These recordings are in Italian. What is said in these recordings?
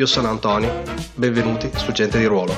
Io sono Antonio, benvenuti su Gente di Ruolo.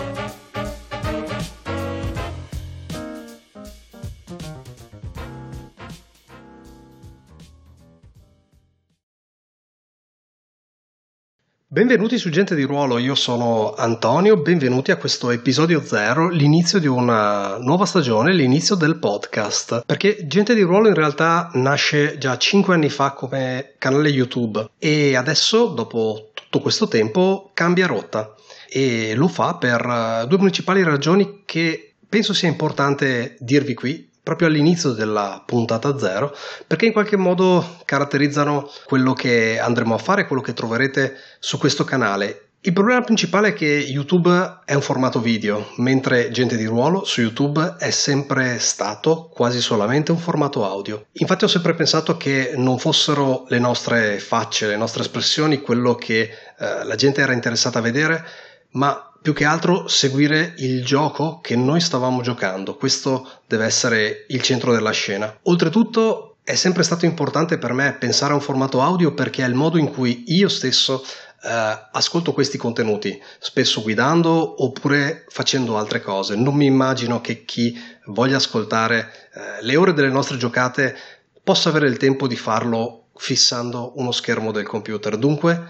Benvenuti su Gente di Ruolo, io sono Antonio, benvenuti a questo episodio zero, l'inizio di una nuova stagione, l'inizio del podcast. Perché Gente di Ruolo in realtà nasce già 5 anni fa come canale YouTube e adesso, dopo tutto questo tempo cambia rotta e lo fa per eh, due principali ragioni che penso sia importante dirvi qui proprio all'inizio della puntata zero perché in qualche modo caratterizzano quello che andremo a fare, quello che troverete su questo canale il problema principale è che YouTube è un formato video, mentre Gente di Ruolo su YouTube è sempre stato quasi solamente un formato audio. Infatti ho sempre pensato che non fossero le nostre facce, le nostre espressioni quello che eh, la gente era interessata a vedere, ma più che altro seguire il gioco che noi stavamo giocando. Questo deve essere il centro della scena. Oltretutto è sempre stato importante per me pensare a un formato audio perché è il modo in cui io stesso eh, ascolto questi contenuti, spesso guidando oppure facendo altre cose. Non mi immagino che chi voglia ascoltare eh, le ore delle nostre giocate possa avere il tempo di farlo fissando uno schermo del computer. Dunque,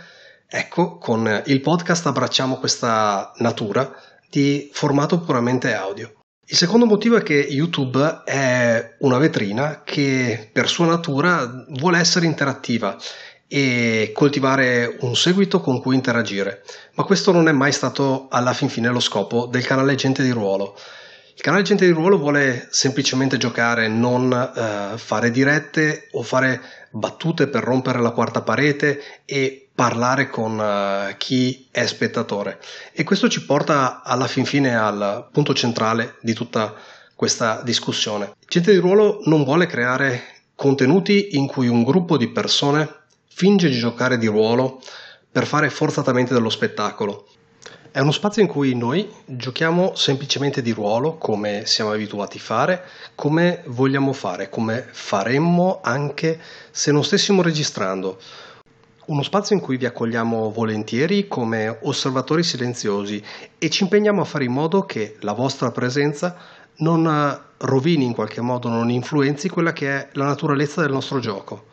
ecco, con il podcast abbracciamo questa natura di formato puramente audio. Il secondo motivo è che YouTube è una vetrina che per sua natura vuole essere interattiva e coltivare un seguito con cui interagire. Ma questo non è mai stato alla fin fine lo scopo del canale Gente di Ruolo. Il canale Gente di Ruolo vuole semplicemente giocare, non eh, fare dirette o fare battute per rompere la quarta parete e parlare con uh, chi è spettatore. E questo ci porta alla fin fine al punto centrale di tutta questa discussione. Gente di ruolo non vuole creare contenuti in cui un gruppo di persone finge di giocare di ruolo per fare forzatamente dello spettacolo. È uno spazio in cui noi giochiamo semplicemente di ruolo come siamo abituati a fare, come vogliamo fare, come faremmo anche se non stessimo registrando. Uno spazio in cui vi accogliamo volentieri come osservatori silenziosi e ci impegniamo a fare in modo che la vostra presenza non rovini in qualche modo, non influenzi quella che è la naturalezza del nostro gioco.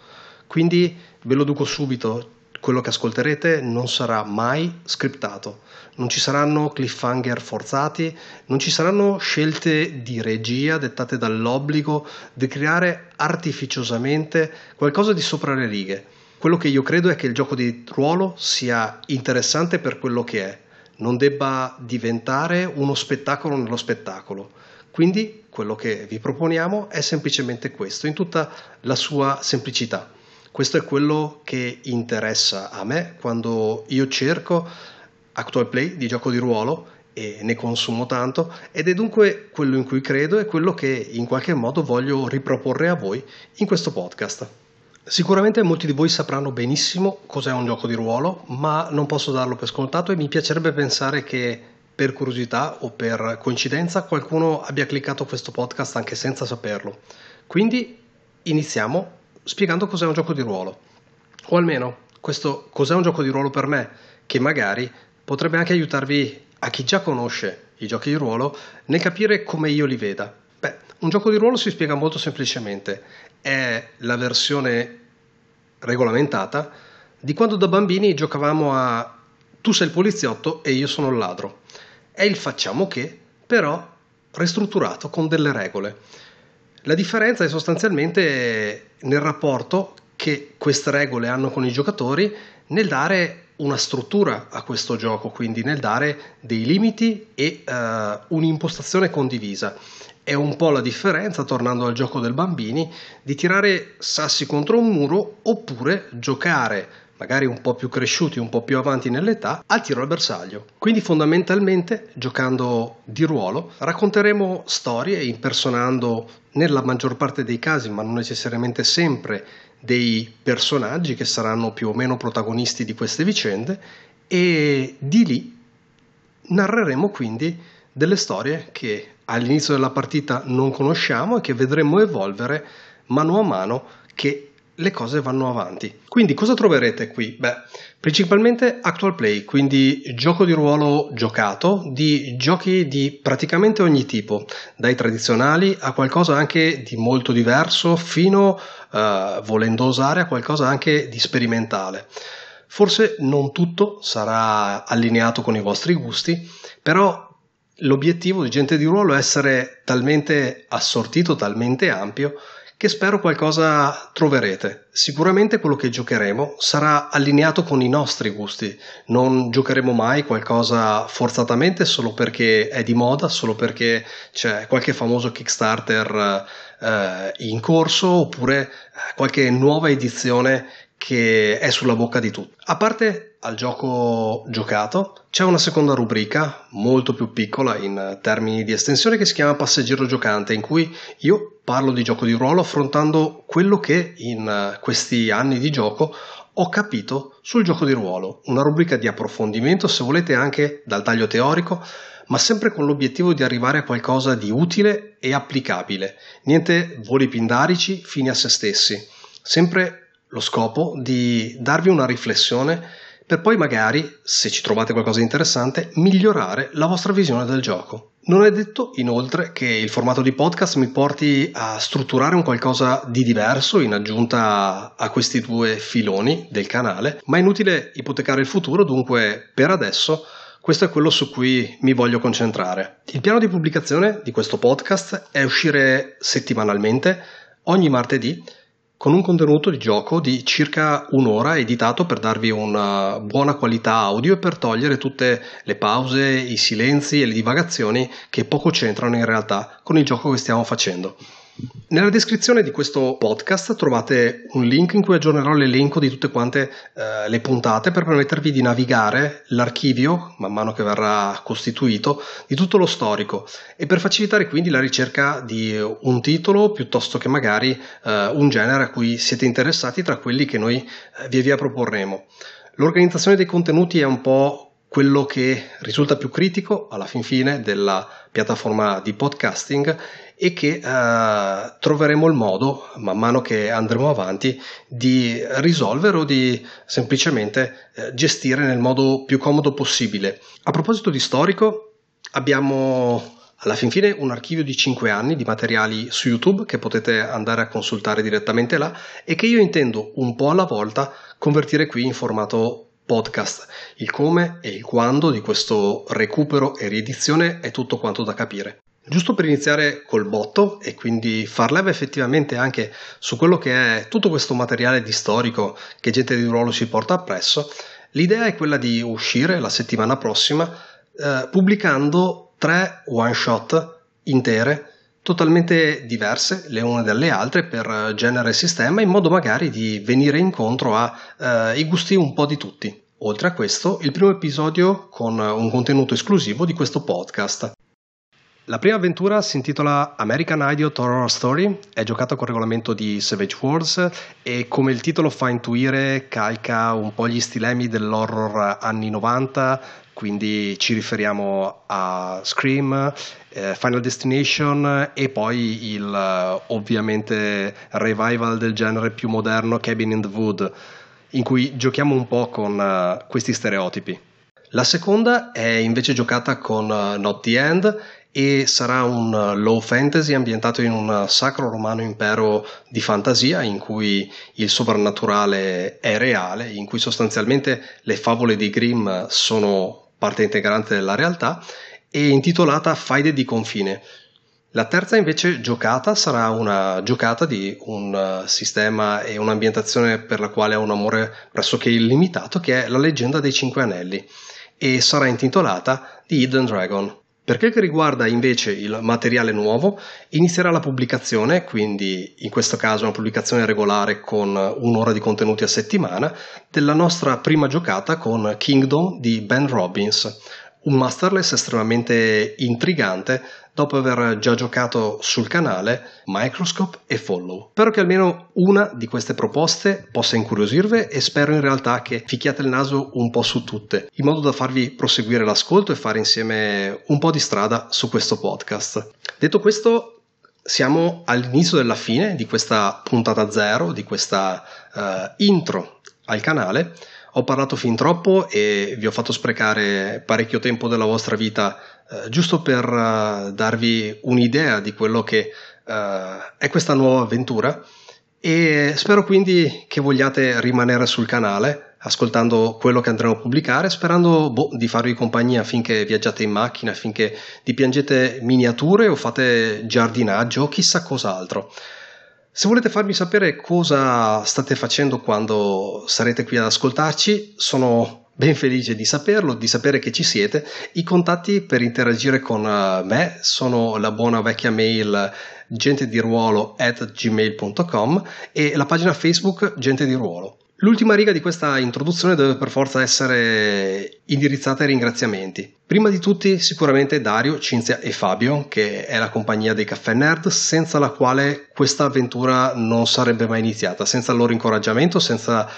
Quindi ve lo dico subito, quello che ascolterete non sarà mai scriptato, non ci saranno cliffhanger forzati, non ci saranno scelte di regia dettate dall'obbligo di creare artificiosamente qualcosa di sopra le righe. Quello che io credo è che il gioco di ruolo sia interessante per quello che è, non debba diventare uno spettacolo nello spettacolo. Quindi quello che vi proponiamo è semplicemente questo, in tutta la sua semplicità. Questo è quello che interessa a me quando io cerco actual play di gioco di ruolo e ne consumo tanto ed è dunque quello in cui credo e quello che in qualche modo voglio riproporre a voi in questo podcast. Sicuramente molti di voi sapranno benissimo cos'è un gioco di ruolo, ma non posso darlo per scontato e mi piacerebbe pensare che per curiosità o per coincidenza qualcuno abbia cliccato questo podcast anche senza saperlo. Quindi iniziamo spiegando cos'è un gioco di ruolo. O almeno questo cos'è un gioco di ruolo per me, che magari potrebbe anche aiutarvi a chi già conosce i giochi di ruolo nel capire come io li veda. Beh, un gioco di ruolo si spiega molto semplicemente. È la versione regolamentata di quando da bambini giocavamo a tu sei il poliziotto e io sono il ladro. È il facciamo che, però ristrutturato con delle regole. La differenza è sostanzialmente nel rapporto che queste regole hanno con i giocatori nel dare una struttura a questo gioco, quindi nel dare dei limiti e uh, un'impostazione condivisa. È un po' la differenza, tornando al gioco del bambini, di tirare sassi contro un muro oppure giocare magari un po' più cresciuti, un po' più avanti nell'età, al tiro al bersaglio. Quindi fondamentalmente, giocando di ruolo, racconteremo storie impersonando nella maggior parte dei casi, ma non necessariamente sempre, dei personaggi che saranno più o meno protagonisti di queste vicende e di lì narreremo quindi delle storie che all'inizio della partita non conosciamo e che vedremo evolvere mano a mano che le cose vanno avanti. Quindi cosa troverete qui? Beh, principalmente actual play, quindi gioco di ruolo giocato, di giochi di praticamente ogni tipo, dai tradizionali a qualcosa anche di molto diverso, fino, uh, volendo osare, a qualcosa anche di sperimentale. Forse non tutto sarà allineato con i vostri gusti, però l'obiettivo di gente di ruolo è essere talmente assortito, talmente ampio, che spero qualcosa troverete. Sicuramente quello che giocheremo sarà allineato con i nostri gusti, non giocheremo mai qualcosa forzatamente solo perché è di moda, solo perché c'è qualche famoso Kickstarter eh, in corso oppure eh, qualche nuova edizione che è sulla bocca di tutti. A parte al gioco giocato, c'è una seconda rubrica molto più piccola in termini di estensione che si chiama Passeggero giocante, in cui io parlo di gioco di ruolo affrontando quello che in questi anni di gioco ho capito sul gioco di ruolo. Una rubrica di approfondimento, se volete, anche dal taglio teorico, ma sempre con l'obiettivo di arrivare a qualcosa di utile e applicabile. Niente voli pindarici fini a se stessi. Sempre lo scopo di darvi una riflessione per poi magari, se ci trovate qualcosa di interessante, migliorare la vostra visione del gioco. Non è detto inoltre che il formato di podcast mi porti a strutturare un qualcosa di diverso in aggiunta a questi due filoni del canale, ma è inutile ipotecare il futuro, dunque per adesso questo è quello su cui mi voglio concentrare. Il piano di pubblicazione di questo podcast è uscire settimanalmente ogni martedì con un contenuto di gioco di circa un'ora editato per darvi una buona qualità audio e per togliere tutte le pause, i silenzi e le divagazioni che poco c'entrano in realtà con il gioco che stiamo facendo. Nella descrizione di questo podcast trovate un link in cui aggiornerò l'elenco di tutte quante eh, le puntate per permettervi di navigare l'archivio, man mano che verrà costituito, di tutto lo storico e per facilitare quindi la ricerca di un titolo piuttosto che magari eh, un genere a cui siete interessati tra quelli che noi eh, via via proporremo. L'organizzazione dei contenuti è un po' quello che risulta più critico alla fin fine della piattaforma di podcasting e che eh, troveremo il modo, man mano che andremo avanti, di risolvere o di semplicemente eh, gestire nel modo più comodo possibile. A proposito di storico, abbiamo alla fin fine un archivio di 5 anni di materiali su YouTube che potete andare a consultare direttamente là e che io intendo un po' alla volta convertire qui in formato podcast. Il come e il quando di questo recupero e riedizione è tutto quanto da capire. Giusto per iniziare col botto e quindi far leva effettivamente anche su quello che è tutto questo materiale di storico che gente di ruolo si porta appresso, l'idea è quella di uscire la settimana prossima eh, pubblicando tre one shot intere totalmente diverse le une dalle altre per genere e sistema in modo magari di venire incontro ai eh, gusti un po' di tutti. Oltre a questo, il primo episodio con un contenuto esclusivo di questo podcast. La prima avventura si intitola American Idiot Horror Story, è giocata con regolamento di Savage Worlds e come il titolo fa intuire calca un po' gli stilemi dell'horror anni 90, quindi ci riferiamo a Scream, eh, Final Destination e poi il ovviamente revival del genere più moderno Cabin in the Wood, in cui giochiamo un po' con uh, questi stereotipi. La seconda è invece giocata con uh, Not the End e sarà un low fantasy ambientato in un sacro romano impero di fantasia in cui il sovrannaturale è reale, in cui sostanzialmente le favole di Grimm sono parte integrante della realtà e intitolata Faide di confine. La terza invece giocata sarà una giocata di un sistema e un'ambientazione per la quale ha un amore pressoché illimitato che è la leggenda dei Cinque Anelli e sarà intitolata The Hidden Dragon. Per quel che riguarda invece il materiale nuovo, inizierà la pubblicazione, quindi in questo caso una pubblicazione regolare con un'ora di contenuti a settimana, della nostra prima giocata con Kingdom di Ben Robbins, un masterless estremamente intrigante dopo aver già giocato sul canale Microscope e Follow. Spero che almeno una di queste proposte possa incuriosirvi e spero in realtà che ficchiate il naso un po' su tutte, in modo da farvi proseguire l'ascolto e fare insieme un po' di strada su questo podcast. Detto questo, siamo all'inizio della fine di questa puntata zero, di questa uh, intro al canale. Ho parlato fin troppo e vi ho fatto sprecare parecchio tempo della vostra vita eh, giusto per uh, darvi un'idea di quello che uh, è questa nuova avventura e spero quindi che vogliate rimanere sul canale ascoltando quello che andremo a pubblicare, sperando boh, di farvi compagnia finché viaggiate in macchina, finché dipingete miniature o fate giardinaggio o chissà cos'altro. Se volete farmi sapere cosa state facendo quando sarete qui ad ascoltarci, sono ben felice di saperlo, di sapere che ci siete. I contatti per interagire con eh, me sono la buona vecchia mail gente di ruolo at gmail.com e la pagina Facebook gente di ruolo. L'ultima riga di questa introduzione deve per forza essere indirizzata ai ringraziamenti. Prima di tutti sicuramente Dario, Cinzia e Fabio, che è la compagnia dei Caffè Nerd, senza la quale questa avventura non sarebbe mai iniziata, senza il loro incoraggiamento, senza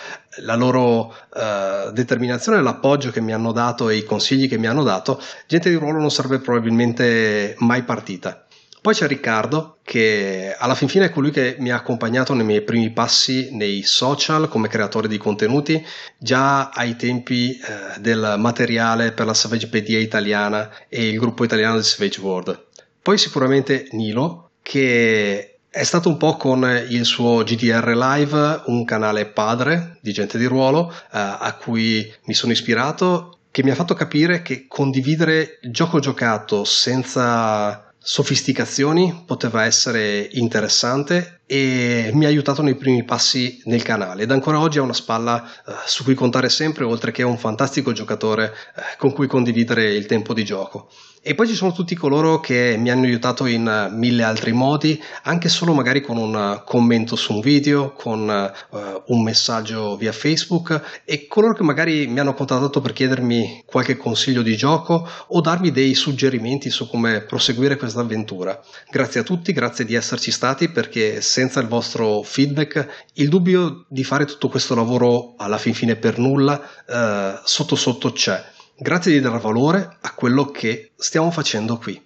la loro uh, determinazione, l'appoggio che mi hanno dato e i consigli che mi hanno dato, gente di ruolo non sarebbe probabilmente mai partita. Poi c'è Riccardo, che alla fin fine è colui che mi ha accompagnato nei miei primi passi nei social come creatore di contenuti, già ai tempi eh, del materiale per la Savagepedia italiana e il gruppo italiano del Savage World. Poi sicuramente Nilo, che è stato un po' con il suo GDR Live un canale padre di gente di ruolo eh, a cui mi sono ispirato, che mi ha fatto capire che condividere gioco giocato senza sofisticazioni poteva essere interessante e mi ha aiutato nei primi passi nel canale ed ancora oggi è una spalla eh, su cui contare sempre oltre che un fantastico giocatore eh, con cui condividere il tempo di gioco. E poi ci sono tutti coloro che mi hanno aiutato in mille altri modi, anche solo magari con un commento su un video, con uh, un messaggio via Facebook e coloro che magari mi hanno contattato per chiedermi qualche consiglio di gioco o darmi dei suggerimenti su come proseguire questa avventura. Grazie a tutti, grazie di esserci stati perché senza il vostro feedback il dubbio di fare tutto questo lavoro alla fin fine per nulla uh, sotto sotto c'è Grazie di dare valore a quello che stiamo facendo qui.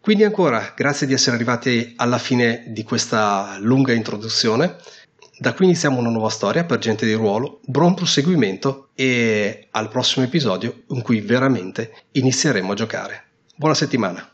Quindi ancora, grazie di essere arrivati alla fine di questa lunga introduzione. Da qui iniziamo una nuova storia per gente di ruolo, buon proseguimento e al prossimo episodio in cui veramente inizieremo a giocare. Buona settimana!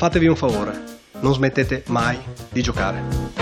fatevi un favore, non smettete mai di giocare.